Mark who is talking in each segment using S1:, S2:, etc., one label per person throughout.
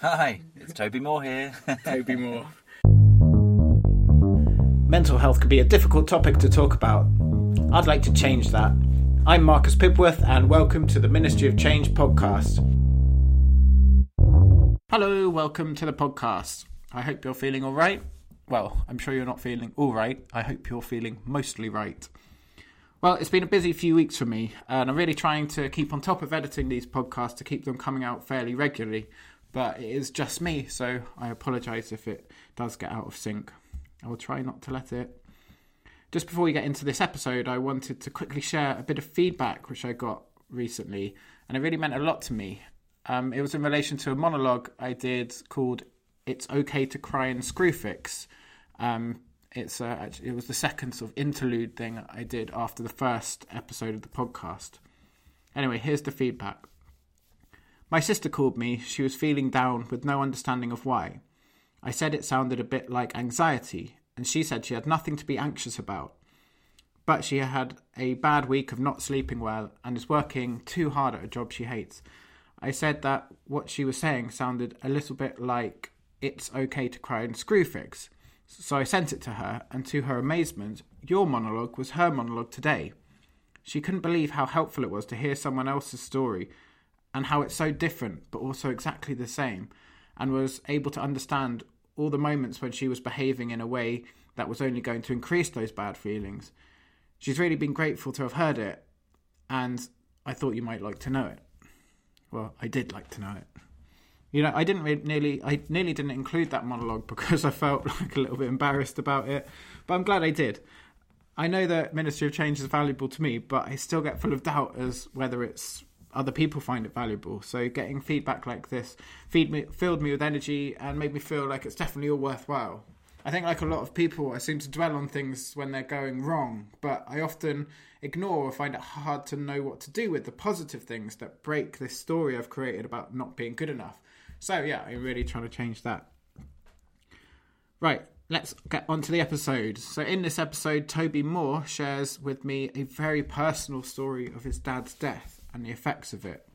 S1: Hi, it's Toby Moore here.
S2: Toby Moore.
S3: Mental health can be a difficult topic to talk about. I'd like to change that. I'm Marcus Pipworth, and welcome to the Ministry of Change podcast. Hello, welcome to the podcast. I hope you're feeling all right. Well, I'm sure you're not feeling all right. I hope you're feeling mostly right. Well, it's been a busy few weeks for me, and I'm really trying to keep on top of editing these podcasts to keep them coming out fairly regularly. But it is just me, so I apologise if it does get out of sync. I will try not to let it. Just before we get into this episode, I wanted to quickly share a bit of feedback which I got recently, and it really meant a lot to me. Um, it was in relation to a monologue I did called "It's Okay to Cry in Screwfix." Um, it's uh, it was the second sort of interlude thing I did after the first episode of the podcast. Anyway, here's the feedback. My sister called me. She was feeling down with no understanding of why. I said it sounded a bit like anxiety, and she said she had nothing to be anxious about. But she had a bad week of not sleeping well and is working too hard at a job she hates. I said that what she was saying sounded a little bit like it's okay to cry in Screwfix. So I sent it to her, and to her amazement, your monologue was her monologue today. She couldn't believe how helpful it was to hear someone else's story and how it's so different but also exactly the same, and was able to understand all the moments when she was behaving in a way that was only going to increase those bad feelings. She's really been grateful to have heard it, and I thought you might like to know it. Well, I did like to know it. You know, I didn't really, nearly, I nearly didn't include that monologue because I felt like a little bit embarrassed about it, but I'm glad I did. I know that Ministry of Change is valuable to me, but I still get full of doubt as whether it's other people find it valuable. So getting feedback like this feed me, filled me with energy and made me feel like it's definitely all worthwhile. I think, like a lot of people, I seem to dwell on things when they're going wrong, but I often ignore or find it hard to know what to do with the positive things that break this story I've created about not being good enough. So, yeah, I'm really trying to change that. Right, let's get on to the episode. So, in this episode, Toby Moore shares with me a very personal story of his dad's death and the effects of it.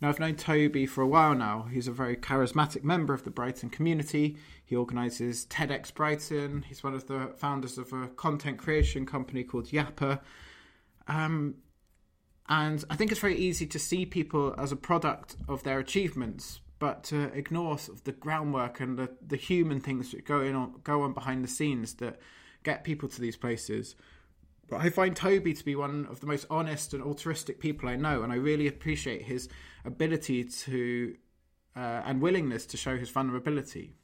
S3: Now, I've known Toby for a while now. He's a very charismatic member of the Brighton community. He organises TEDx Brighton. He's one of the founders of a content creation company called Yapper. Um, and I think it's very easy to see people as a product of their achievements, but to ignore sort of the groundwork and the, the human things that go, in on, go on behind the scenes that get people to these places. But I find Toby to be one of the most honest and altruistic people I know, and I really appreciate his ability to uh, and willingness to show his vulnerability.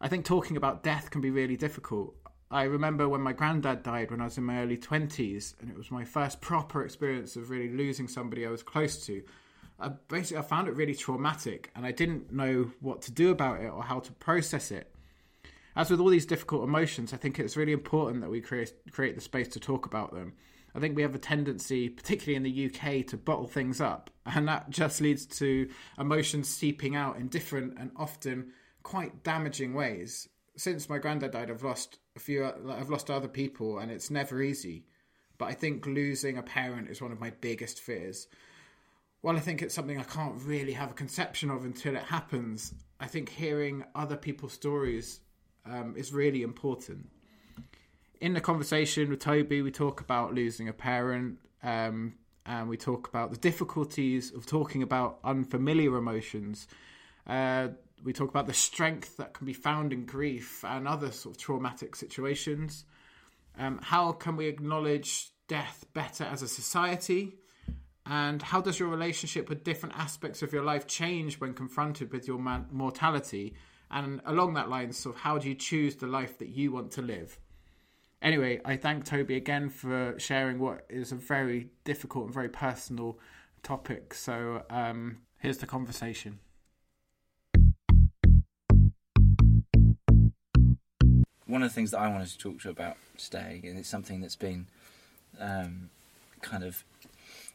S3: I think talking about death can be really difficult. I remember when my granddad died when I was in my early 20s, and it was my first proper experience of really losing somebody I was close to. I basically, I found it really traumatic, and I didn't know what to do about it or how to process it as with all these difficult emotions, I think it's really important that we create create the space to talk about them. I think we have a tendency, particularly in the UK, to bottle things up, and that just leads to emotions seeping out in different and often quite damaging ways. Since my granddad died, I've lost a few. I've lost other people, and it's never easy. But I think losing a parent is one of my biggest fears. While I think it's something I can't really have a conception of until it happens, I think hearing other people's stories um, is really important. In the conversation with Toby, we talk about losing a parent, um, and we talk about the difficulties of talking about unfamiliar emotions. Uh, we talk about the strength that can be found in grief and other sort of traumatic situations. Um, how can we acknowledge death better as a society? And how does your relationship with different aspects of your life change when confronted with your man- mortality? And along that line, sort of how do you choose the life that you want to live? Anyway, I thank Toby again for sharing what is a very difficult and very personal topic. So um, here's the conversation.
S1: One of the things that I wanted to talk to you about today, and it's something that's been um, kind of,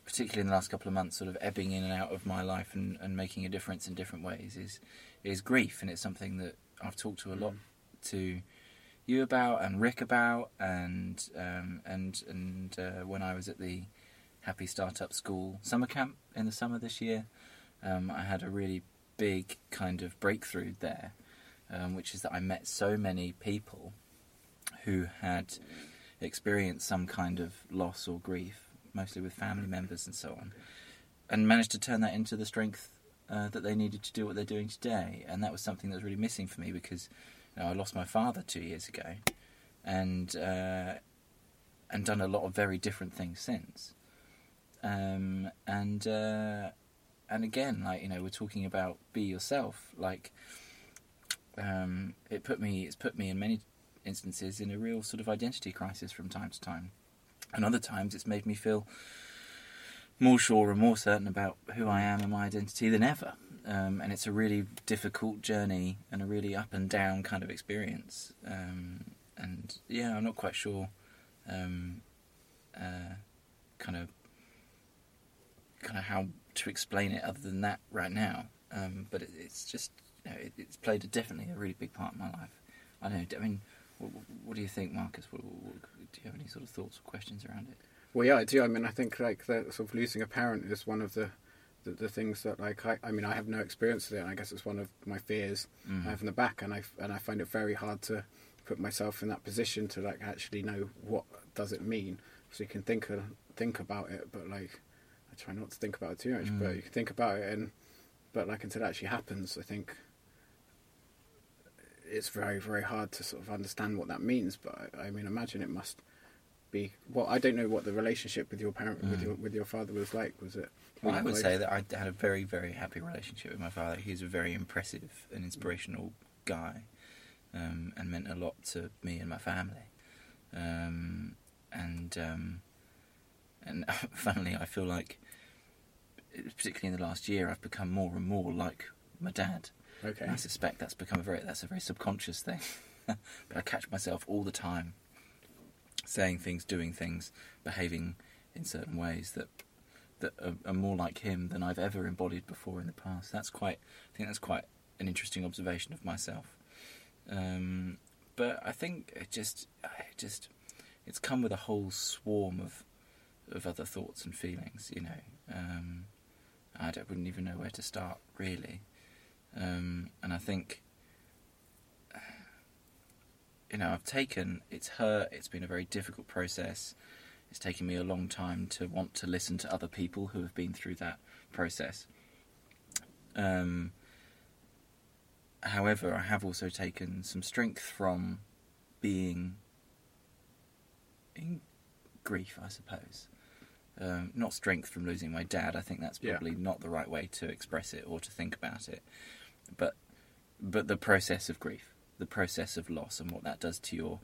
S1: particularly in the last couple of months, sort of ebbing in and out of my life and, and making a difference in different ways, is is grief, and it's something that I've talked to a lot to you about and Rick about, and um, and and uh, when I was at the Happy Startup School summer camp in the summer this year, um, I had a really big kind of breakthrough there, um, which is that I met so many people who had experienced some kind of loss or grief, mostly with family members and so on, and managed to turn that into the strength uh, that they needed to do what they're doing today. And that was something that was really missing for me because you know, I lost my father two years ago, and uh, and done a lot of very different things since. Um, and uh, and again, like you know, we're talking about be yourself. Like um, it put me, it's put me in many instances in a real sort of identity crisis from time to time, and other times it's made me feel more sure and more certain about who I am and my identity than ever. Um, and it's a really difficult journey and a really up and down kind of experience. Um, and yeah, I'm not quite sure, um, uh, kind of, kind of how to explain it other than that right now. Um, but it, it's just, you know, it, it's played a, definitely a really big part in my life. I don't know. I mean, what, what do you think, Marcus? What, what, do you have any sort of thoughts or questions around it?
S2: Well, yeah, I do. I mean, I think like the sort of losing a parent is one of the the, the things that like I, I mean, I have no experience with it, and I guess it's one of my fears
S1: Mm.
S2: I have in the back, and I and I find it very hard to put myself in that position to like actually know what does it mean. So you can think uh, think about it, but like I try not to think about it too much.
S1: Mm.
S2: But you can think about it, and but like until it actually happens, I think it's very very hard to sort of understand what that means. But I, I mean, imagine it must be well. I don't know what the relationship with your parent with
S1: Mm.
S2: your with your father was like. Was it?
S1: Well, I would say that I had a very, very happy relationship with my father. He's a very impressive and inspirational guy, um, and meant a lot to me and my family. Um, and um, and funnily, I feel like, particularly in the last year, I've become more and more like my dad.
S2: Okay.
S1: And I suspect that's become a very that's a very subconscious thing. but I catch myself all the time saying things, doing things, behaving in certain ways that that are, are more like him than I've ever embodied before in the past. That's quite I think that's quite an interesting observation of myself. Um, but I think it just it just it's come with a whole swarm of of other thoughts and feelings. You know, um, I wouldn't even know where to start really. Um, and I think, you know, I've taken, it's hurt, it's been a very difficult process. It's taken me a long time to want to listen to other people who have been through that process. Um, however, I have also taken some strength from being in grief, I suppose. Um, not strength from losing my dad. I think that's
S2: Yeah.
S1: probably not the right way to express it or to think about it. But but the process of grief, the process of loss, and what that does to your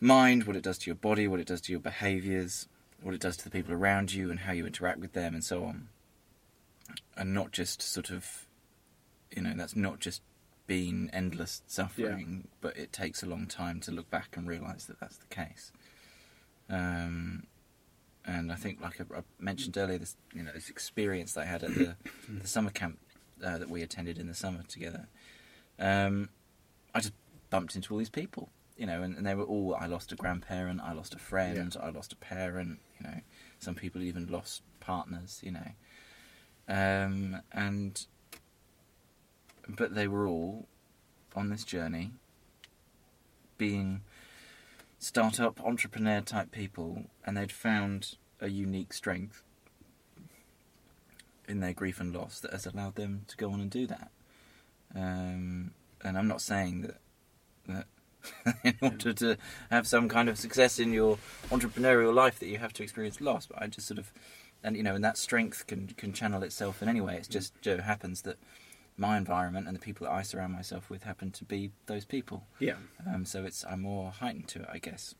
S1: mind, what it does to your body, what it does to your behaviours, what it does to the people around you, and how you interact with them, and so on. And not just sort of, you know, that's not just been endless suffering, but it takes a long time to look back and realise that that's the case. Um, and I think, like I, I mentioned earlier, this you know this experience that I had at the, the summer camp uh, that we attended in the summer together. Um, I just bumped into all these people, you know, and, and they were all. I lost a grandparent, I lost a friend, I lost a parent, you know. Some people even lost partners, you know. Um, and but they were all on this journey, being startup entrepreneur type people, and they'd found a unique strength in their grief and loss that has allowed them to go on and do that. Um, and I'm not saying that that in order to have some kind of success in your entrepreneurial life that you have to experience loss, but I just sort of and you know, and that strength can can channel itself in any way. It's just so happens that my environment and the people that I surround myself with happen to be those people.
S2: Yeah.
S1: Um, so it's I'm more heightened to it, I guess.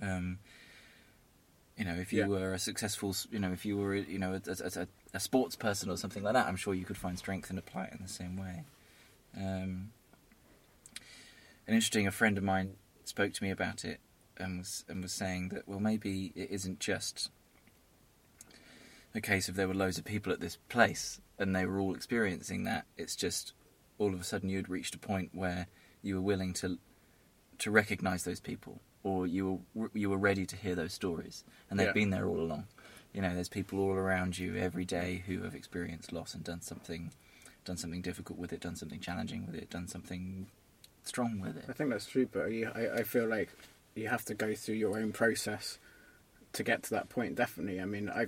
S1: Um, you know, if you
S2: Yeah.
S1: were a successful, you know, if you were, you know, a, a, a sports person or something like that, I'm sure you could find strength and apply it in the same way. Um, and interesting, a friend of mine spoke to me about it and was and was saying that well, maybe it isn't just a case of there were loads of people at this place and they were all experiencing that. It's just all of a sudden you'd reached a point where you were willing to to recognise those people, or you were you were ready to hear those stories, and they've
S2: Yeah.
S1: been there all along. You know, there's people all around you every day who have experienced loss and done something done something difficult with it, done something challenging with it, done something strong with it.
S3: I think that's true, but you, I, I feel like you have to go through your own process to get to that point. Definitely. I mean, I,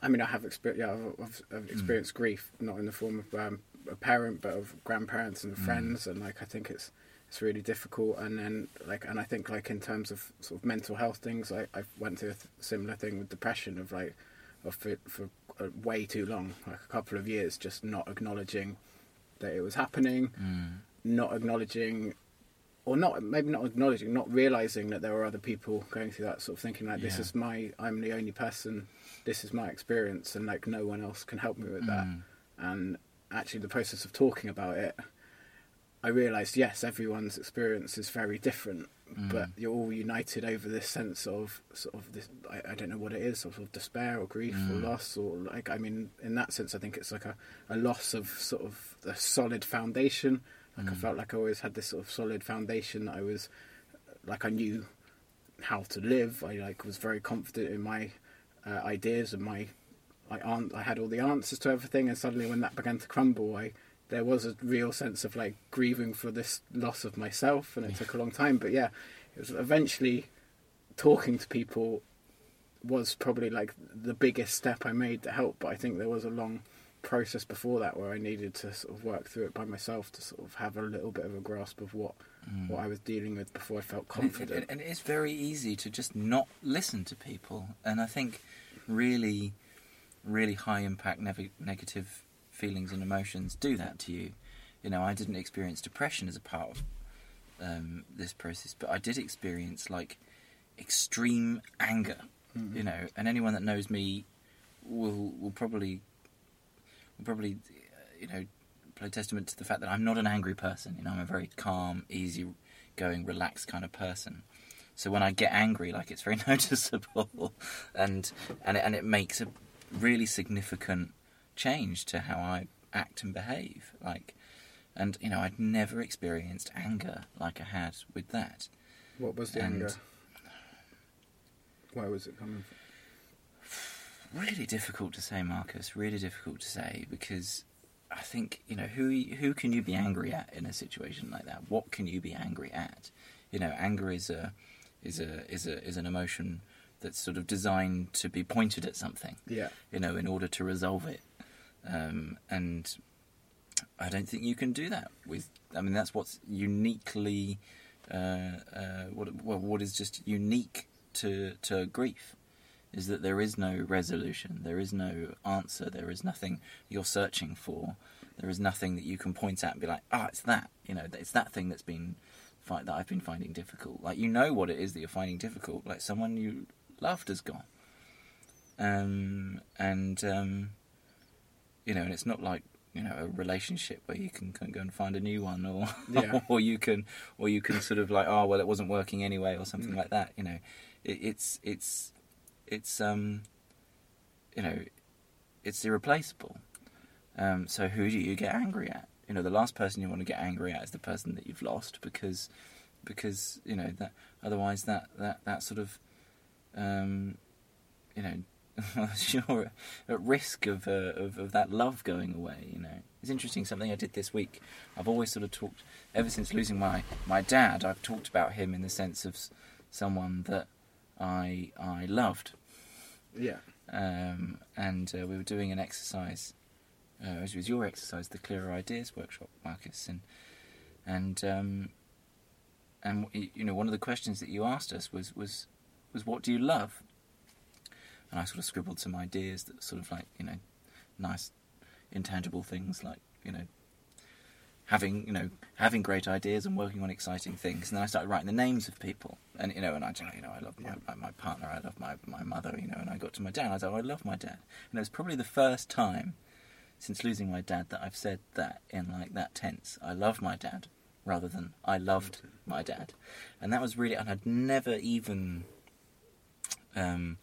S3: I mean, I have experienced. Yeah, I've, I've, I've experienced grief, not in the form of um, a parent, but of grandparents and friends, and like I think it's it's really difficult. And then like, and I think like in terms of sort of mental health things, I I went through a th- similar thing with depression of like, for, for way too long, like a couple of years, just not acknowledging that it was happening
S1: Mm.
S3: not acknowledging or not maybe not acknowledging not realizing that there were other people going through that sort of thinking like this is my i'm the only person this is my experience and like no one else can help me with that
S1: Mm.
S3: and actually the process of talking about it i realized yes everyone's experience is very different but
S1: Mm.
S3: you're all united over this sense of sort of this I, I don't know what it is sort of despair or grief or
S1: Mm.
S3: loss or like i mean in that sense i think it's like a, a loss of sort of the solid foundation like i
S1: Mm.
S3: felt like i always had this sort of solid foundation that i was like i knew how to live i like was very confident in my uh, ideas and my I, I had all the answers to everything and suddenly when that began to crumble i there was a real sense of like grieving for this loss of myself and it took a long time but yeah it was eventually talking to people was probably like the biggest step i made to help but i think there was a long process before that where i needed to sort of work through it by myself to sort of have a little bit of a grasp of what
S1: Mm.
S3: what i was dealing with before i felt
S1: And it-
S3: confident
S1: And, and it's very easy to just not listen to people. And I think really, really high impact nev- negative feelings and emotions do that to you. You know, I didn't experience depression as a part of um, this process, but I did experience like extreme anger.
S3: Mhm.
S1: You know, and anyone that knows me will will probably will probably you know play testament to the fact that I'm not an angry person. You know, I'm a very calm, easy going, relaxed kind of person. So when I get angry, like it's very noticeable, and and it, and it makes a really significant change to how I act and behave. Like, and you know, I'd never experienced anger like I had with that.
S3: what was the
S1: and-
S3: anger where was it coming from
S1: Really difficult to say, Marcus. Really difficult to say because I think you know who who can you be angry at in a situation like that? What can you be angry at? You know, anger is a is a is a is an emotion that's sort of designed to be pointed at something.
S3: yeah
S1: You know, in order to resolve it. Um, and I don't think you can do that with. I mean, that's what's uniquely uh, uh, what well, what is just unique to to grief is that there is no resolution, there is no answer, there is nothing you're searching for, there is nothing that you can point at and be like, ah, it's that, you know, it's that thing that's been fi- that I've been finding difficult. Like you know what it is that you're finding difficult. Like someone you loved has gone, um, and um, you know, and it's not like you know a relationship where you can, can go and find a new one, or
S3: Yeah.
S1: or you can or you can sort of like, oh well, it wasn't working anyway, or something
S3: Mm.
S1: like that. You know, it, it's it's it's um, you know, it's irreplaceable. Um, so who do you get angry at? You know, the last person you want to get angry at is the person that you've lost because because you know that otherwise that that that sort of um, you know you're at risk of, uh, of of that love going away. You know, it's interesting. Something I did this week. I've always sort of talked ever since losing my my dad. I've talked about him in the sense of someone that I I loved
S3: yeah
S1: um, and uh, we were doing an exercise. Uh, it was your exercise, the Clearer Ideas workshop, Marcus, and and um, and you know one of the questions that you asked us was was was what do you love? And I sort of scribbled some ideas that sort of like you know nice intangible things like you know having you know having great ideas and working on exciting things. And then I started writing the names of people, and you know, and I just, you know I love my, my, my partner, I love my my mother, you know, and I got to my dad, and I was like, oh, I love my dad, and it was probably the first time since losing my dad that I've said that in like that tense. I love my dad rather than I loved my dad, and that was really, and I'd never even. Um,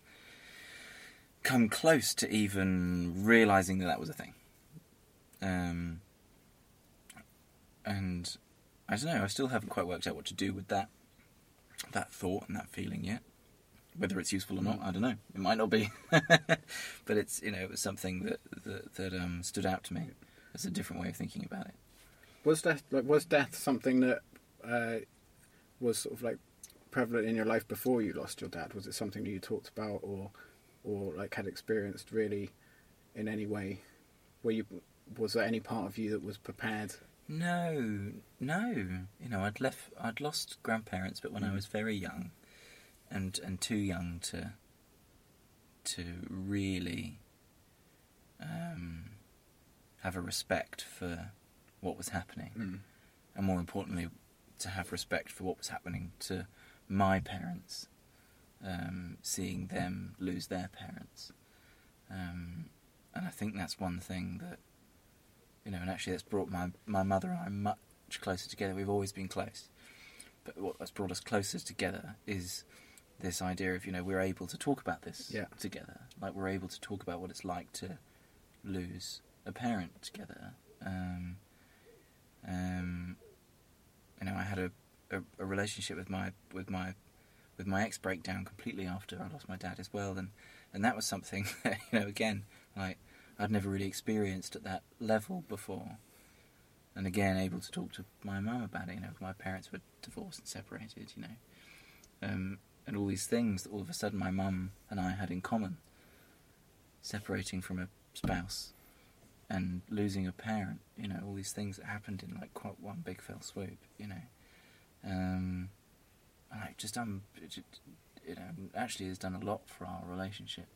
S1: come close to even realizing that that was a thing. Um, and I don't know. I still haven't quite worked out what to do with that that thought and that feeling yet. Whether it's useful or not, I don't know. It might not be, but it's you know it was something that that, that um, stood out to me. as a different way of thinking about it.
S3: Was death like was death something that uh, was sort of like prevalent in your life before you lost your dad? Was it something that you talked about or or like had experienced really in any way? Were you was there any part of you that was prepared?
S1: No, no. You know, I'd left. I'd lost grandparents, but when I
S3: Mm.
S1: was very young, and and too young to to really um, have a respect for what was happening,
S3: Mm.
S1: and more importantly, to have respect for what was happening to my parents, um, seeing them lose their parents, um, and I think that's one thing that you know, and actually that's brought my my mother and I much closer together. We've always been close, but what has brought us closer together is this idea of you know we're able to talk about this
S3: Yeah.
S1: together. Like we're able to talk about what it's like to lose a parent together. Um, um, you know, I had a, a, a relationship with my with my with my ex breakdown completely after I lost my dad as well, and and that was something that, you know again like I'd never really experienced at that level before. And again, able to talk to my mum about it. You know, my parents were divorced and separated. You know, um, and all these things that all of a sudden my mum and I had in common. Separating from a spouse, and losing a parent. You know, all these things that happened in like quite one big fell swoop. You know, um, and just um, it, you know, actually has done a lot for our relationship.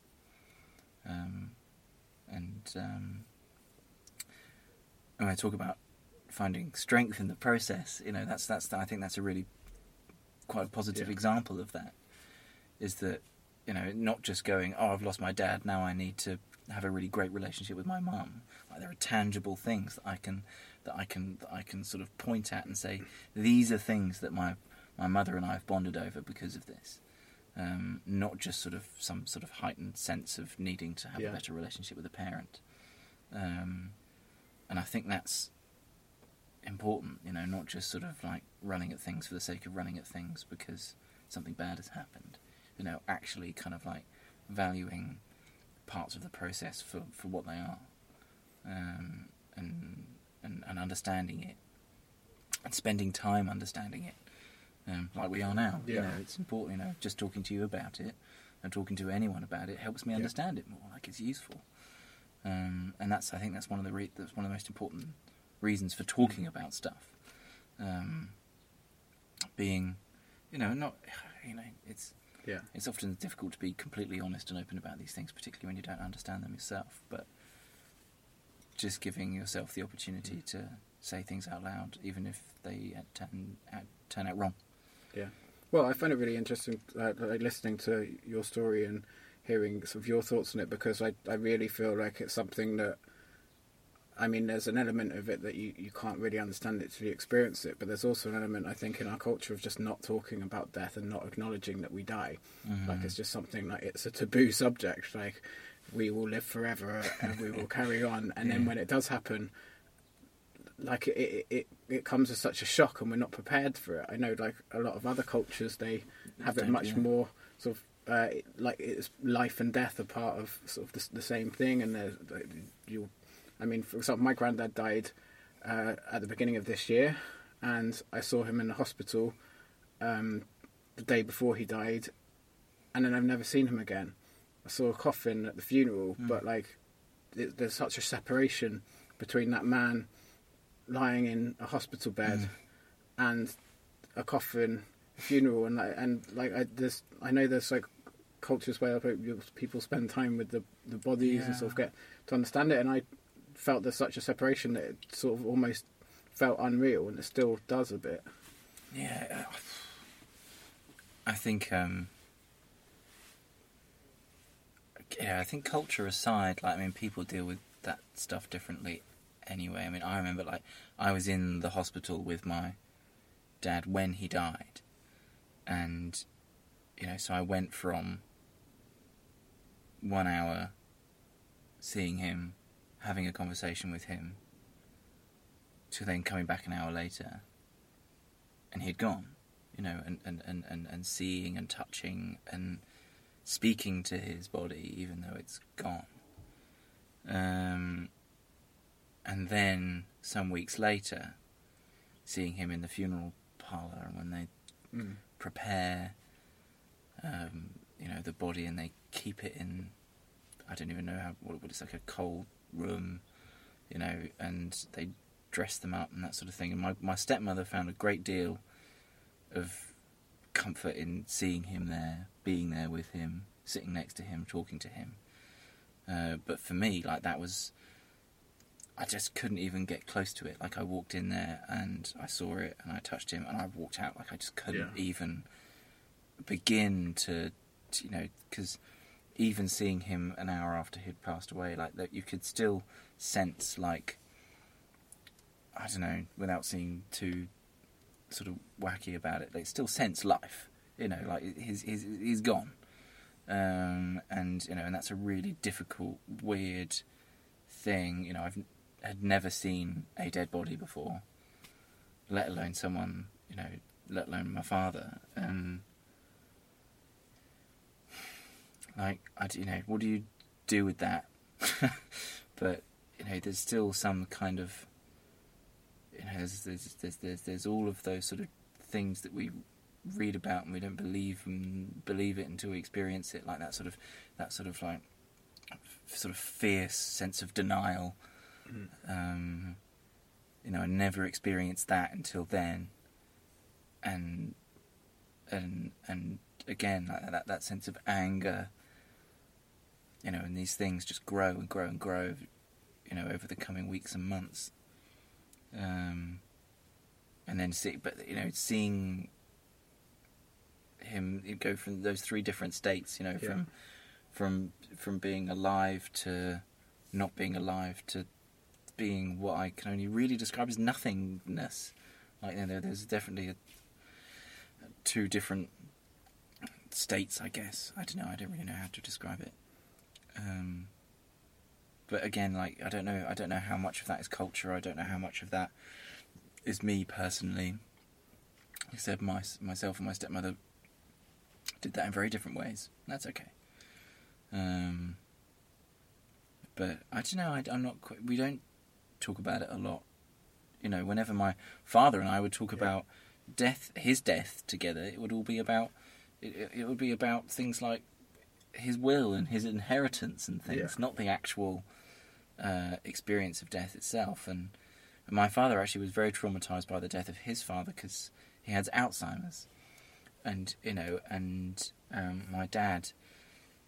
S1: Um, and um, when I talk about finding strength in the process, you know, that's that's I think that's a really quite a positive
S3: Yeah.
S1: example of that. Is that you know not just going, oh, I've lost my dad, now I need to have a really great relationship with my mum. Like there are tangible things that I can that I can that I can sort of point at and say these are things that my my mother and I have bonded over because of this. Um, not just sort of some sort of heightened sense of needing to have
S3: Yeah.
S1: a better relationship with a parent. Um, and I think that's important, you know, not just sort of like running at things for the sake of running at things because something bad has happened. You know, actually kind of like valuing parts of the process for, for what they are um, and, and, and understanding it and spending time understanding it um, like we are now. You know, it's important, you know, just talking to you about it and talking to anyone about it helps me
S3: Yeah.
S1: understand it more, like it's useful. Um, and that's I think that's one of the re- that's one of the most important reasons for talking about stuff. Um, being, you know, not you know, it's
S3: Yeah.
S1: it's often difficult to be completely honest and open about these things, particularly when you don't understand them yourself. But just giving yourself the opportunity to say things out loud, even if they uh, turn out, turn out wrong.
S3: Yeah. Well, I find it really interesting uh, like listening to your story and hearing sort of your thoughts on it because I, I really feel like it's something that I mean there's an element of it that you, you can't really understand it till you experience it but there's also an element I think in our culture of just not talking about death and not acknowledging that we die. Like it's just something like it's a taboo subject like we will live forever and we will carry on. And then when it does happen like it, it it comes as such a shock and we're not prepared for it. I know like a lot of other cultures they have it much
S1: yeah.
S3: more sort of uh, like it's life and death are part of sort of the, the same thing and like, you I mean for example my granddad died uh, at the beginning of this year and I saw him in the hospital um, the day before he died and then I've never seen him again. I saw a coffin at the funeral
S1: Mm.
S3: but like it, there's such a separation between that man lying in a hospital bed
S1: Mm.
S3: and a coffin funeral and like, and like I there's I know there's like cultures where people spend time with the the bodies and sort of get to understand it and I felt there's such a separation that it sort of almost felt unreal and it still does a bit
S1: Yeah, I think. Um, yeah, I think culture aside, like I mean, people deal with that stuff differently. Anyway, I mean, I remember like I was in the hospital with my dad when he died, and you know, so I went from one hour seeing him, having a conversation with him, to then coming back an hour later and he'd gone, you know, and, and, and, and, and seeing and touching and speaking to his body even though it's gone. Um, and then some weeks later, seeing him in the funeral parlour and when they
S2: Mm.
S1: prepare, um, you know, the body and they keep it in. I don't even know how what, what it's like a cold room, you know, and they dress them up and that sort of thing. And my my stepmother found a great deal of comfort in seeing him there, being there with him, sitting next to him, talking to him. Uh, but for me, like that was, I just couldn't even get close to it. Like I walked in there and I saw it and I touched him and I walked out. Like I just couldn't
S2: Yeah.
S1: even begin to, to you know, because even seeing him an hour after he'd passed away, like that, you could still sense like, I don't know, without seeing too sort of wacky about it, like still sense life. You know, like he's he's he's gone, um, and you know, and that's a really difficult, weird thing. You know, I've had never seen a dead body before, let alone someone. You know, let alone my father. Um, like I, you know, what do you do with that? but you know, there's still some kind of you know, there's, there's there's there's there's all of those sort of things that we read about and we don't believe and believe it until we experience it, like that sort of that sort of like sort of fierce sense of denial. Um, you know, I never experienced that until then, and and and again like that that sense of anger. You know, and these things just grow and grow and grow, you know, over the coming weeks and months. Um, and then see, but you know, seeing him go from those three different states, you know,
S2: Yeah.
S1: from from from being alive to not being alive to being what I can only really describe as nothingness. Like you know, there's definitely a, two different states, I guess. I don't know. I don't really know how to describe it. Um, but again, like I don't know. I don't know how much of that is culture. I don't know how much of that is me personally. I said, my, myself and my stepmother did that in very different ways. That's okay. Um, but I don't know. I, am not. Quite, we don't talk about it a lot. You know, whenever my father and I would talk
S2: Yeah.
S1: about death, his death together, it would all be about. It, it- would be about things like his will and his inheritance and things,
S2: Yeah.
S1: not the actual uh, experience of death itself. And, and my father actually was very traumatized by the death of his father because he had Alzheimer's, and you know, and um, my dad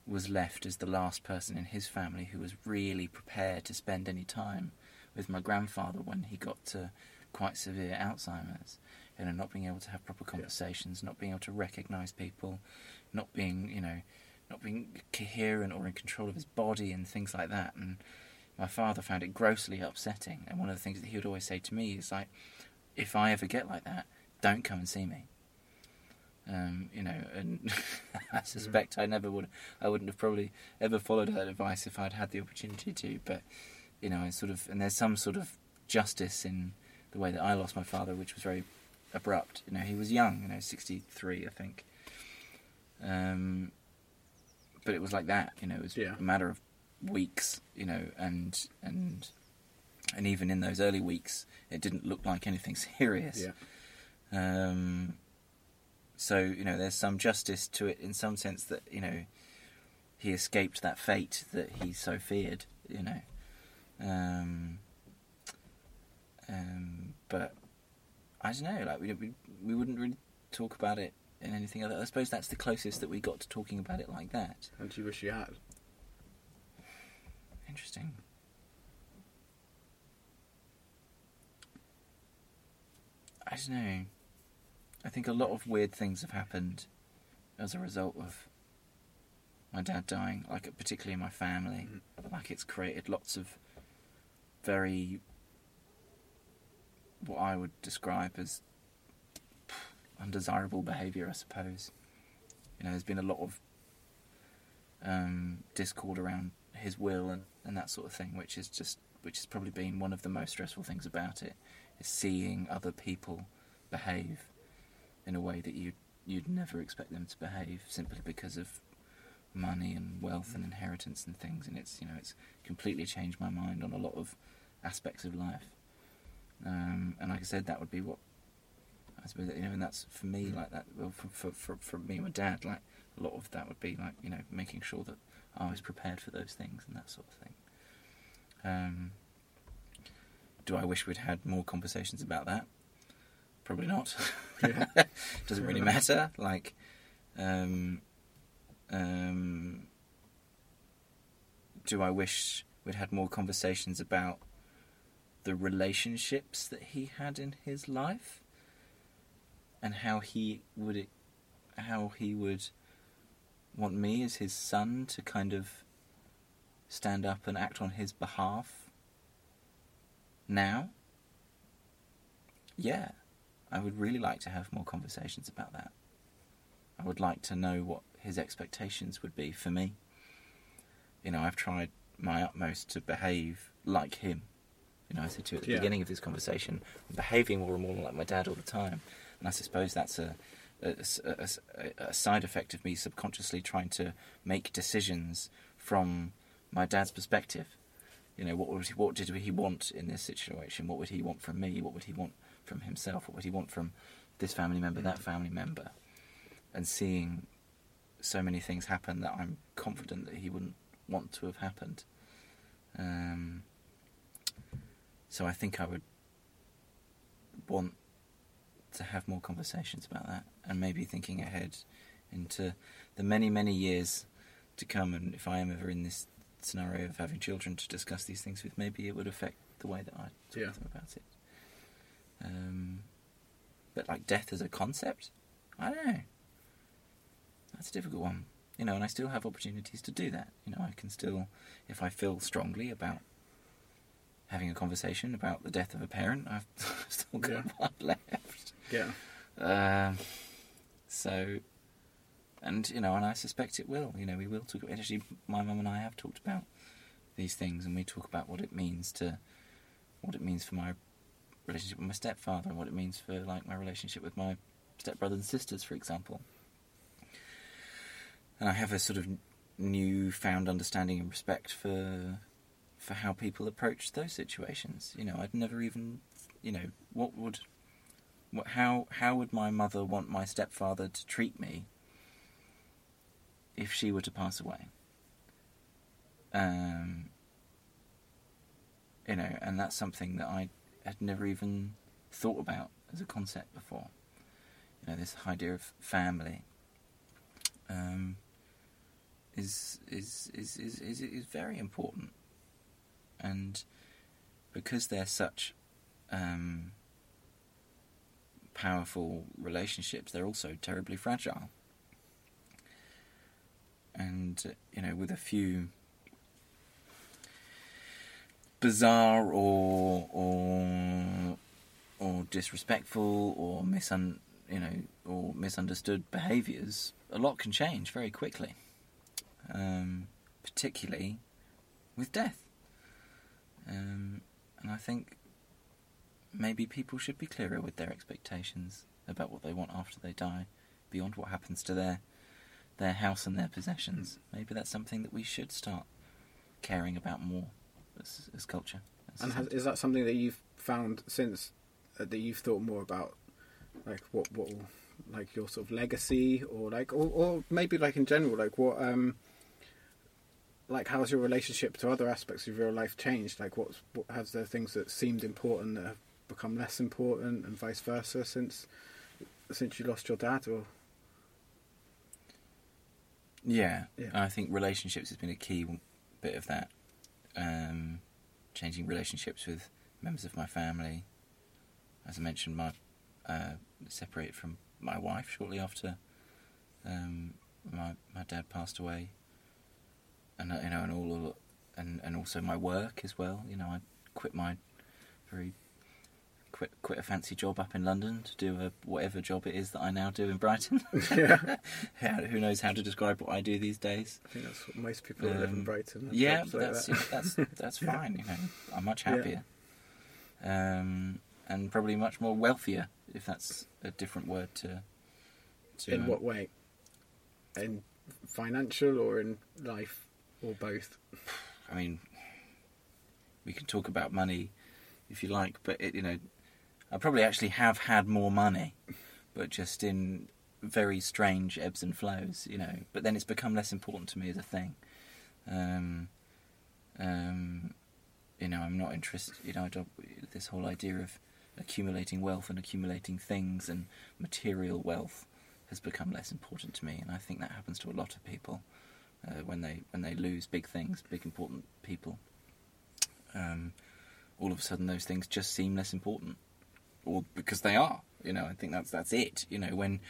S1: was left as the last person in his family who was really prepared to spend any time with my grandfather when he got to quite severe Alzheimer's. You know, not being able to have proper conversations, not being able to recognise people, not being, you know, not being coherent or in control of his body and things like that. And my father found it grossly upsetting. And one of the things that he would always say to me is like, if I ever get like that, don't come and see me. Um, you know, and I suspect I never would. I wouldn't have probably ever followed that advice if I'd had the opportunity to. But you know, it's sort of, and there's some sort of justice in the way that I lost my father, which was very abrupt. You know, he was young. You know, 63, I think. Um, but it was like that. You know, it was
S2: Yeah.
S1: a matter of weeks. You know, and and and even in those early weeks, it didn't look like anything serious.
S2: Yeah.
S1: Um, so you know, there's some justice to it in some sense that you know he escaped that fate that he so feared. You know, um, um, but I don't know. Like we we we wouldn't really talk about it in anything other. I suppose that's the closest that we got to talking about it like that.
S2: And do you wish you had?
S1: Interesting. I don't know. I think a lot of weird things have happened as a result of my dad dying, like particularly in my family. Like it's created lots of very what I would describe as undesirable behaviour, I suppose. You know, there's been a lot of um, discord around his will and, and that sort of thing, which is just which has probably been one of the most stressful things about it, is seeing other people behave in a way that you you'd never expect them to behave simply because of money and wealth and inheritance and things. And it's you know it's completely changed my mind on a lot of aspects of life. Um, and like I said, that would be what I suppose you know, and that's for me like that. Well, for for for, for me and my dad, like a lot of that would be like you know making sure that I was prepared for those things and that sort of thing. Um, do I wish we'd had more conversations about that? Probably not.
S2: Yeah.
S1: Doesn't really matter. Like, um, um, do I wish we'd had more conversations about the relationships that he had in his life and how he would how he would want me as his son to kind of stand up and act on his behalf now? Yeah, I would really like to have more conversations about that. I would like to know what his expectations would be for me. You know, I've tried my utmost to behave like him. You know, I said to you at the
S2: Yeah.
S1: beginning of this conversation, I'm behaving more and more like my dad all the time. And I suppose that's a, a, a- a- a side effect of me subconsciously trying to make decisions from my dad's perspective. You know, what would he, what did he want in this situation? What would he want from me? What would he want from himself? What would he want from this family member, that family member? And seeing so many things happen that I'm confident that he wouldn't want to have happened. Um, so I think I would want to have more conversations about that, and maybe thinking ahead into the many, many years to come. And if I am ever in this scenario of having children to discuss these things with, maybe it would affect the way that I talk
S2: Yeah.
S1: to them about it. Um, but like death as a concept, I don't know. That's a difficult one, you know. And I still have opportunities to do that. You know, I can still, if I feel strongly about having a conversation about the death of a parent, I've still got
S2: Yeah.
S1: one left.
S2: Yeah.
S1: Um, so, and you know, and I suspect it will. You know, we will talk. Actually, my mum and I have talked about these things, and we talk about what it means to, what it means for my relationship with my stepfather, and what it means for like my relationship with my stepbrothers and sisters, for example. And I have a sort of newfound understanding and respect for for how people approach those situations. You know, I'd never even, you know, what would what, how how would my mother want my stepfather to treat me if she were to pass away? Um, you know, and that's something that I had never even thought about as a concept before. You know, this idea of family um, is, is, is is is very important, and because they're such um, powerful relationships, they're also terribly fragile. And, you know, with a few bizarre or or or disrespectful or misun you know or misunderstood behaviours, a lot can change very quickly. Um, particularly with death. Um, and I think maybe people should be clearer with their expectations about what they want after they die, beyond what happens to their their house and their possessions. Maybe that's something that we should start caring about more as, as culture. as
S2: And has, is that something that you've found since uh, that you've thought more about, like what what like your sort of legacy, or like or, or maybe like in general, like what um, like how's your relationship to other aspects of your life changed? Like what's what has there things that seemed important that have become less important, and vice versa since since you lost your dad, or
S1: Yeah,
S2: Yeah.
S1: I think relationships has been a key bit of that. Um, changing relationships with members of my family. As I mentioned, my uh, separated from my wife shortly after um, my my dad passed away, and uh, you know, and all and and also my work as well. You know, I quit my very quit quit a fancy job up in London to do a whatever job it is that I now do in Brighton.
S2: yeah,
S1: who knows how to describe what I do these days?
S2: I think that's what most people that live in
S1: Um,
S2: Brighton.
S1: Yeah, but
S2: like
S1: that's
S2: that.
S1: that's that's
S2: Yeah.
S1: fine. You know, I'm much
S2: Yeah.
S1: happier, um, and probably much more wealthier, if that's a different word to. to
S2: in
S1: um,
S2: what way? In financial or in life or both?
S1: I mean, we can talk about money if you like, but it, you know, I probably actually have had more money, but just in very strange ebbs and flows, you know. But then it's become less important to me as a thing. Um, um, you know, I'm not interested. You know, this whole idea of accumulating wealth and accumulating things and material wealth has become less important to me, and I think that happens to a lot of people uh, when they when they lose big things, big important people. Um, all of a sudden, those things just seem less important, or because they are. You know, I think that's that's it. You know, when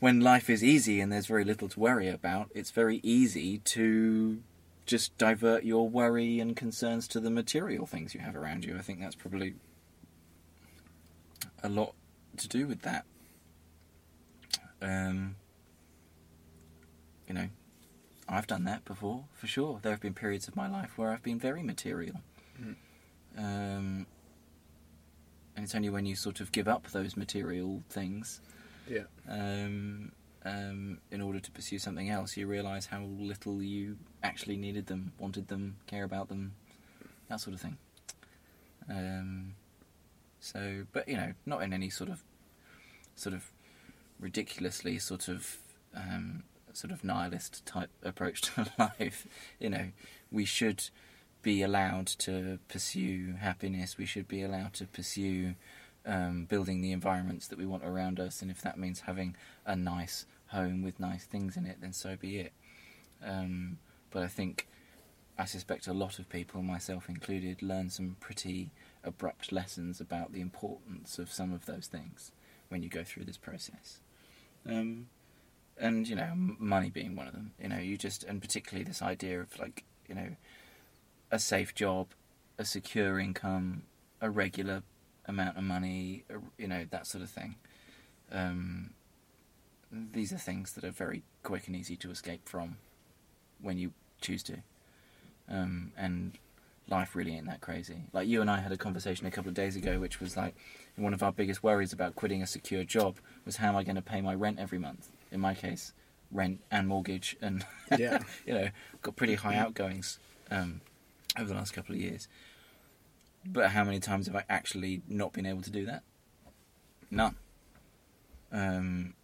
S1: when life is easy and there's very little to worry about, it's very easy to just divert your worry and concerns to the material things you have around you. I think that's probably a lot to do with that. Um, you know, I've done that before, for sure. There have been periods of my life where I've been very material.
S2: Mhm.
S1: Um, and it's only when you sort of give up those material things
S2: Yeah.
S1: um, um, in order to pursue something else, you realise how little you actually needed them, wanted them, care about them, that sort of thing. Um, so, but you know, not in any sort of, sort of ridiculously sort of, um, sort of nihilist type approach to life. You know, we should be allowed to pursue happiness. We should be allowed to pursue um, building the environments that we want around us, and if that means having a nice home with nice things in it, then so be it. Um, but I think, I suspect a lot of people, myself included, learn some pretty abrupt lessons about the importance of some of those things when you go through this process. Um, and you know, money being one of them. You know, you just and particularly this idea of like you know, a safe job, a secure income, a regular amount of money, you know, that sort of thing. Um, these are things that are very quick and easy to escape from when you choose to. Um, and life really ain't that crazy. Like you and I had a conversation a couple of days ago, which was like one of our biggest worries about quitting a secure job was how am I going to pay my rent every month? In my case, rent and mortgage, and
S2: Yeah.
S1: you know, got pretty high outgoings um, over the last couple of years. But how many times have I actually not been able to do that? None. Um,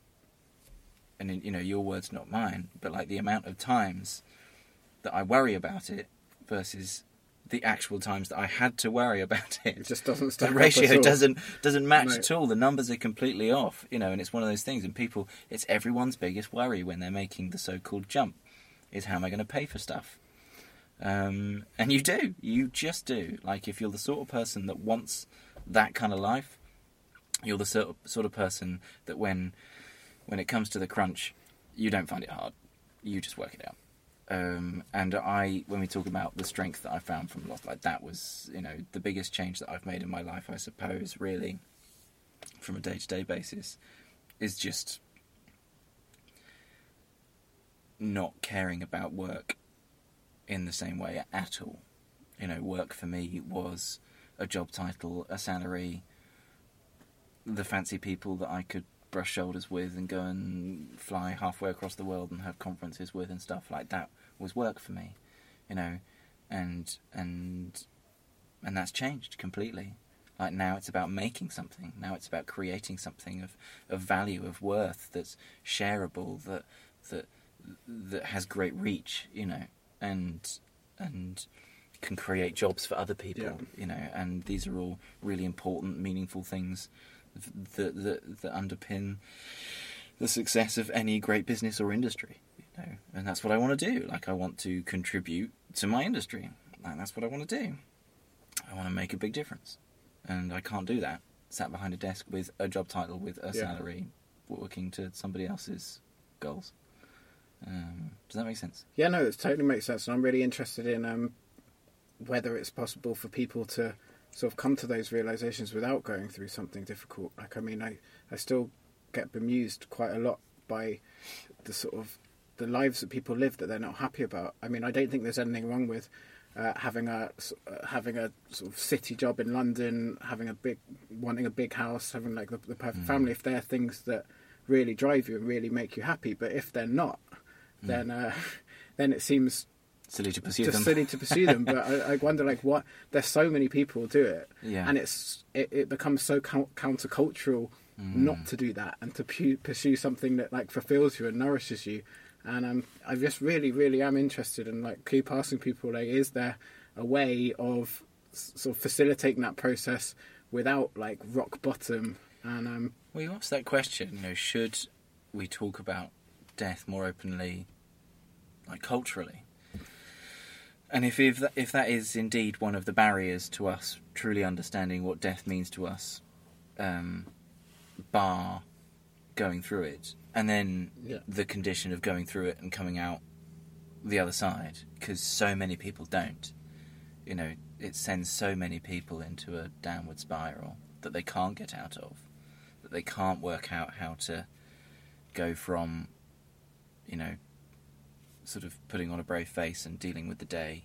S1: and in, you know, your words, not mine. But like the amount of times that I worry about it versus the actual times that I had to worry about it.
S2: It just doesn't stack
S1: the ratio doesn't doesn't match
S2: No.
S1: at all. The numbers are completely off. You know, and it's one of those things. And people, it's everyone's biggest worry when they're making the so-called jump, is how am I going to pay for stuff? Um, and you do, you just do. Like if you're the sort of person that wants that kind of life, you're the sort of, sort of person that when when it comes to the crunch, you don't find it hard. You just work it out. Um, and I, when we talk about the strength that I found from Lost, like that was, you know, the biggest change that I've made in my life, I suppose, really, from a day to day basis, is just not caring about work in the same way at all. You know, work for me was a job title, a salary, the fancy people that I could brush shoulders with and go and fly halfway across the world and have conferences with and stuff like that was work for me, you know, and and and that's changed completely. Like now it's about making something. Now it's about creating something of, of value, of worth that's shareable, that that that has great reach, you know, and and can create jobs for other people,
S2: Yeah.
S1: you know, and these are all really important, meaningful things that that, that underpin the success of any great business or industry, you know, and that's what I want to do. Like I want to contribute to my industry, like that's what I want to do. I want to make a big difference, and I can't do that sat behind a desk with a job title, with a
S2: Yeah.
S1: salary, working to somebody else's goals. Um, does that make sense?
S2: Yeah, no, it totally makes sense, and I'm really interested in um, whether it's possible for people to sort of come to those realizations without going through something difficult. Like, I mean, I, I still get bemused quite a lot by the sort of the lives that people live that they're not happy about. I mean, I don't think there's anything wrong with uh, having a uh, having a sort of city job in London, having a big wanting a big house, having like the, the perfect
S1: Mm.
S2: family. If they're things that really drive you and really make you happy, but if they're not, then uh, then it seems
S1: silly to pursue
S3: just
S1: them.
S3: silly to pursue them. But I, I wonder, like, what? There's so many people do it,
S1: Yeah.
S3: and it's it, it becomes so coun countercultural not to do that and to pu- pursue something that like fulfills you and nourishes you. And um, I just really, really am interested and like keep asking people, like, is there a way of sort of facilitating that process without like rock bottom? And um,
S1: Well, you asked that question. You know, should we talk about death more openly, like culturally? And if if that, if that is indeed one of the barriers to us truly understanding what death means to us, um, bar going through it, and then
S3: Yeah.
S1: the condition of going through it and coming out the other side, because so many people don't. You know, it sends so many people into a downward spiral that they can't get out of that they can't work out how to go from, you know, sort of putting on a brave face and dealing with the day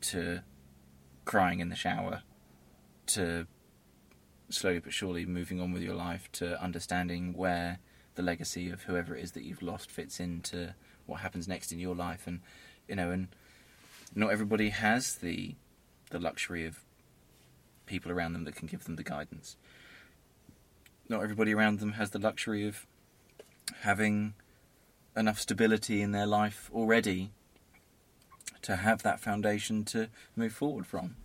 S1: to crying in the shower to slowly but surely moving on with your life to understanding where the legacy of whoever it is that you've lost fits into what happens next in your life. And you know and not everybody has the the luxury of people around them that can give them the guidance. Not everybody around them has the luxury of having enough stability in their life already to have that foundation to move forward from.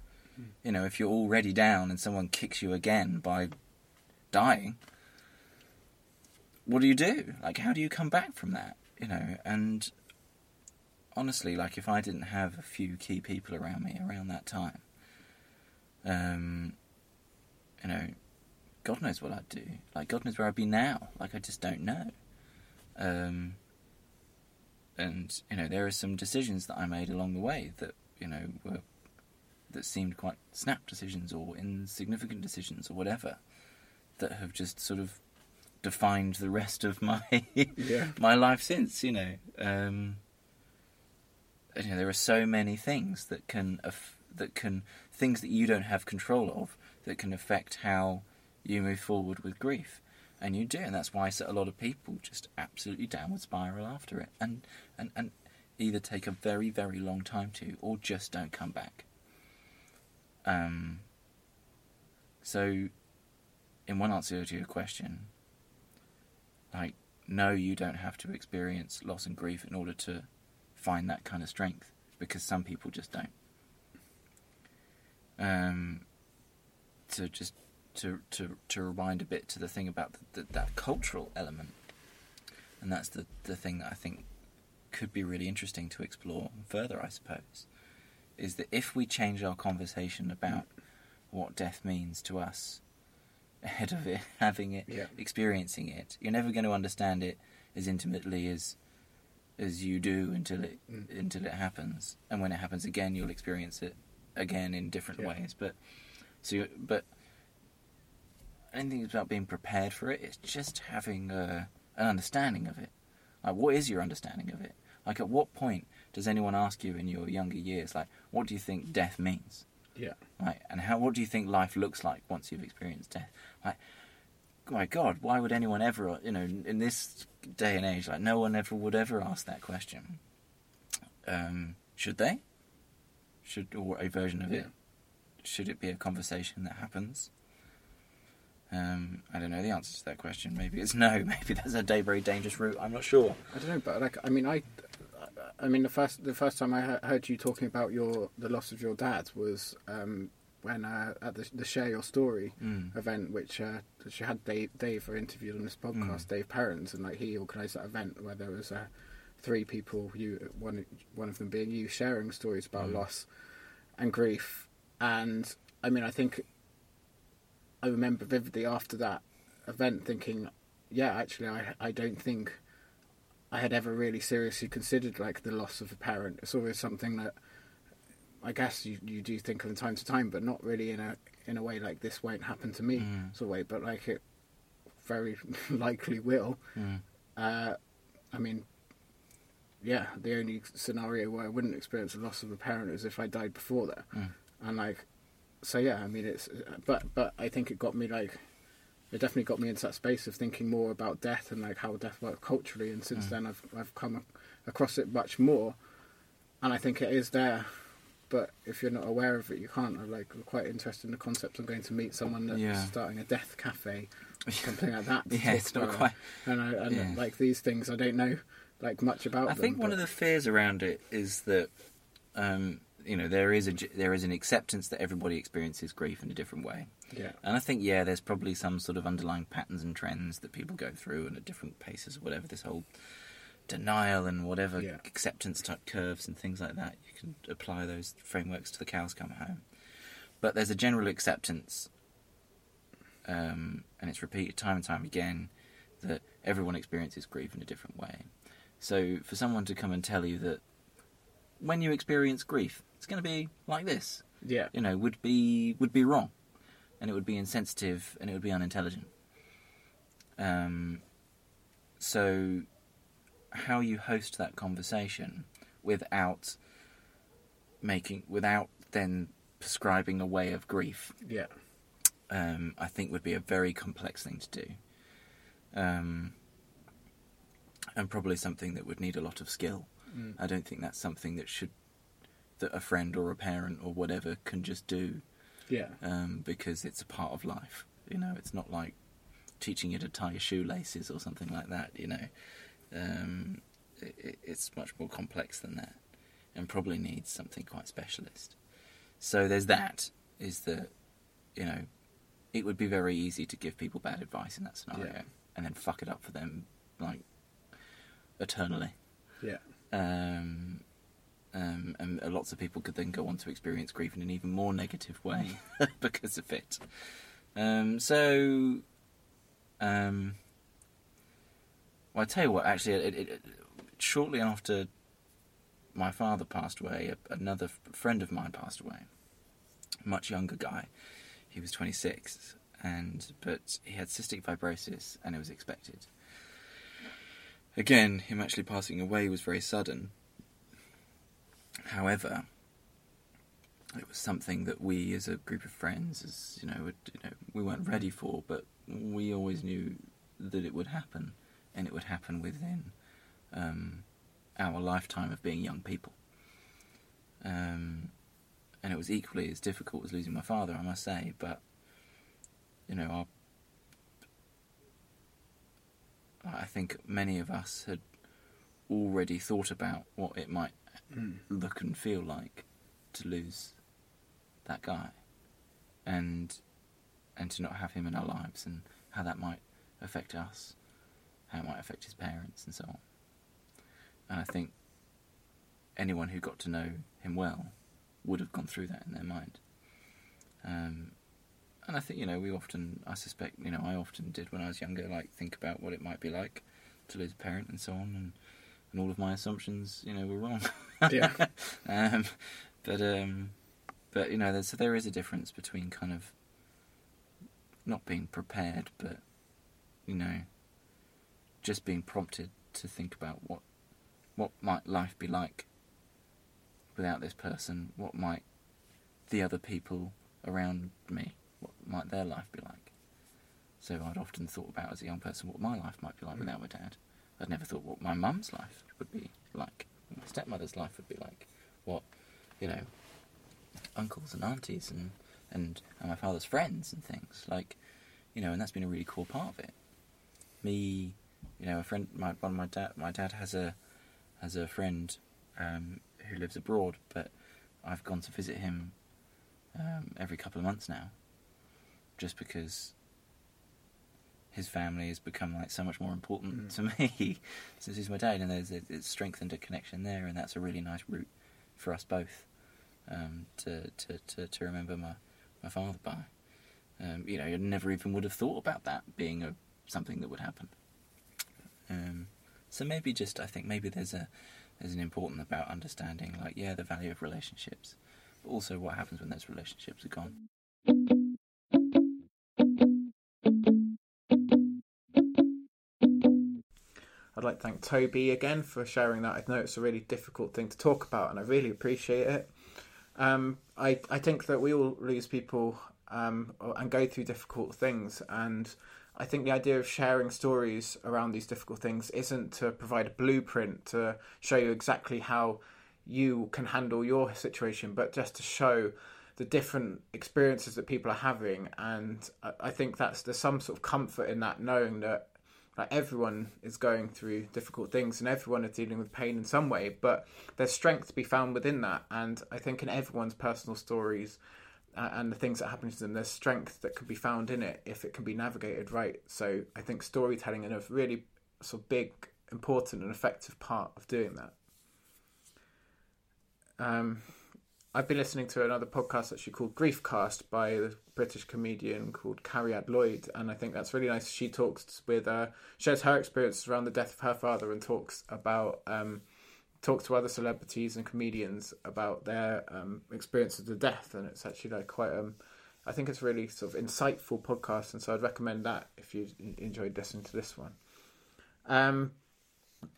S1: You know, if you're already down and someone kicks you again by dying, what do you do? Like, how do you come back from that? You know, and honestly, like, if I didn't have a few key people around me around that time, um, you know, God knows what I'd do. Like God knows where I'd be now. Like I just don't know. Um, and you know, there are some decisions that I made along the way that you know were that seemed quite snap decisions or insignificant decisions or whatever that have just sort of defined the rest of my
S3: yeah,
S1: my life since. You know, um, you know, there are so many things that can aff- that can things that you don't have control of that can affect how you move forward with grief. And you do, and that's why a lot of people just absolutely downward spiral after it, and, and, and either take a very, very long time to, or just don't come back. Um, so, in one answer to your question, like, no, you don't have to experience loss and grief in order to find that kind of strength, because some people just don't. Um, to just to to to rewind a bit to the thing about the, the, that cultural element, and that's the the thing that I think could be really interesting to explore further. I suppose is that if we change our conversation about what death means to us ahead of it having it
S3: Yeah.
S1: experiencing it you're never going to understand it as intimately as as you do until it
S3: Mm.
S1: until it happens and when it happens again you'll experience it again in different
S3: Yeah.
S1: ways but so you, but anything about being prepared for it it's just having uh an understanding of it like what is your understanding of it like at what point does anyone ask you in your younger years like what do you think death means
S3: yeah,
S1: Right, and how? What do you think life looks like once you've experienced death? Like, my God, why would anyone ever, you know, in this day and age, like, no one ever would ever ask that question. Um, should they? Should or a version of it? Should it be a conversation that happens? Um, I don't know the answer to that question. Maybe it's no. Maybe that's a day very dangerous route. I'm not sure.
S3: I don't know, but like, I mean, I, I mean, the first the first time I heard you talking about your the loss of your dad was um, when uh, at the, the share your story
S1: Mm.
S3: event, which uh, she had Dave, Dave interviewed on this podcast,
S1: Mm.
S3: Dave Perrins, and like he organised that event where there was uh, three people, you one one of them being you, sharing stories about
S1: Mm.
S3: loss and grief, and I mean, I think I remember vividly after that event thinking, yeah, actually, I I don't think I had ever really seriously considered like the loss of a parent. It's always something that I guess you, you do think of from time to time, but not really in a in a way like this won't happen to me
S1: Mm.
S3: sort of way, but like it very likely will.
S1: Mm.
S3: Uh, I mean, yeah, the only scenario where I wouldn't experience the loss of a parent is if I died before that,
S1: Mm.
S3: and like, so yeah, I mean, it's but but I think it got me like. It definitely got me into that space of thinking more about death and like how death works culturally. And since
S1: Mm.
S3: then, I've I've come across it much more.
S2: and I think it is there. But if you're not aware of it, you can't. I'm like quite interested in the concept of going to meet someone that's
S1: Yeah.
S2: starting a death cafe, something like that.
S1: Yeah, it's not
S2: it.
S1: quite.
S2: And, I, and
S1: yeah.
S2: like these things, I don't know like much about.
S1: I
S2: them,
S1: think one
S2: but-
S1: of the fears around it is that um, you know there is a there is an acceptance that everybody experiences grief in a different way,
S2: yeah,
S1: and I think yeah, there's probably some sort of underlying patterns and trends that people go through and at different paces or whatever. This whole denial and whatever
S2: Yeah.
S1: acceptance type curves and things like that. You can apply those frameworks to the cows come home, but there's a general acceptance, um, and it's repeated time and time again that everyone experiences grief in a different way. So for someone to come and tell you that when you experience grief, it's going to be like this,
S2: yeah,
S1: you know, would be would be wrong, and it would be insensitive and it would be unintelligent. Um, so how you host that conversation without making without then prescribing a way of grief
S2: yeah,
S1: um, I think would be a very complex thing to do. Um, and probably something that would need a lot of skill.
S2: Mm.
S1: I don't think that's something that should that a friend or a parent or whatever can just do
S2: yeah,
S1: um, because it's a part of life. You know, it's not like teaching you to tie your shoelaces or something like that. You know, um, it, it- it's much more complex than that, and probably needs something quite specialist. So there's that. Is that you know, it would be very easy to give people bad advice in that scenario,
S2: Yeah.
S1: and then fuck it up for them like eternally.
S2: yeah,
S1: Um, um, and lots of people could then go on to experience grief in an even more negative way because of it. Um, so, um, well, I tell you what. Actually, it, it, it, shortly after my father passed away, a, another f- friend of mine passed away. A much younger guy. He was 26, and but he had cystic fibrosis, and it was expected. Again, him actually passing away was very sudden. However, it was something that we, as a group of friends, as you know, you know, we weren't ready for, but we always knew that it would happen, and it would happen within um, our lifetime of being young people. Um, and it was equally as difficult as losing my father, I must say. But you know, our I think many of us had already thought about what it might. Look and feel like to lose that guy, and and to not have him in our lives, and how that might affect us, how it might affect his parents, and so on. And I think anyone who got to know him well would have gone through that in their mind. Um, and I think you know we often, I suspect you know I often did when I was younger, like think about what it might be like to lose a parent and so on, and and all of my assumptions, you know, were wrong.
S2: Yeah.
S1: um, but um, but you know, there's, so there is a difference between kind of not being prepared, but you know, just being prompted to think about what what might life be like without this person. What might the other people around me, what might their life be like? So I'd often thought about as a young person what my life might be like without my dad. I'd never thought what my mum's life would be like, what my stepmother's life would be like, what you know, uncles and aunties and and, and my father's friends and things like, you know, and that's been a really cool part of it. Me, you know, a friend, my one of my dad, my dad has a has a friend um, who lives abroad, but I've gone to visit him um, every couple of months now, just because his family has become like so much more important
S2: Mm.
S1: to me since he's my dad, and there's it's strengthened a connection there, and that's a really nice route for us both um, to, to, to to remember my my father by. Um, you know, I never even would have thought about that being a something that would happen. Um, so maybe just I think maybe there's a there's an important about understanding like yeah the value of relationships, but also what happens when those relationships are gone.
S3: I'd like to thank Toby again for sharing that. I know it's a really difficult thing to talk about, and I really appreciate it. Um, I I think that we all lose people um, and go through difficult things, and I think the idea of sharing stories around these difficult things isn't to provide a blueprint to show you exactly how you can handle your situation, but just to show the different experiences that people are having. And I, I think that's there's some sort of comfort in that, knowing that like everyone is going through difficult things and everyone is dealing with pain in some way, but there's strength to be found within that. And I think in everyone's personal stories uh, and the things that happen to them, there's strength that can be found in it if it can be navigated right. So I think storytelling is a really sort of big, important, and effective part of doing that. Um, I've been listening to another podcast actually called Griefcast by the British comedian called Cariad Lloyd, and I think that's really nice. She talks with, uh, shares her experiences around the death of her father, and talks about, um, talks to other celebrities and comedians about their um, experience of the death, and it's actually like quite, um, I think it's really sort of insightful podcast, and so I'd recommend that if you enjoyed listening to this one. Um,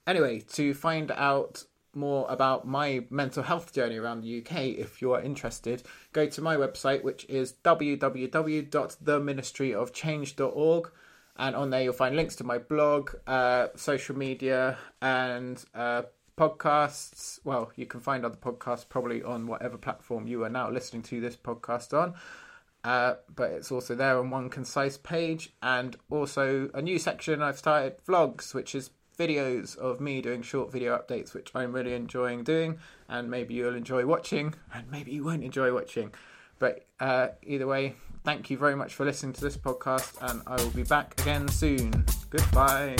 S3: anyway, to find out more about my mental health journey around the UK, if you are interested, go to my website, which is www.theministryofchange.org. And on there, you'll find links to my blog, uh, social media, and uh, podcasts. Well, you can find other podcasts probably on whatever platform you are now listening to this podcast on. Uh, but it's also there on one concise page, and also a new section I've started vlogs, which is videos of me doing short video updates, which I'm really enjoying doing, and maybe you'll enjoy watching, and maybe you won't enjoy watching. But uh, either way, thank you very much for listening to this podcast, and I will be back again soon. Goodbye.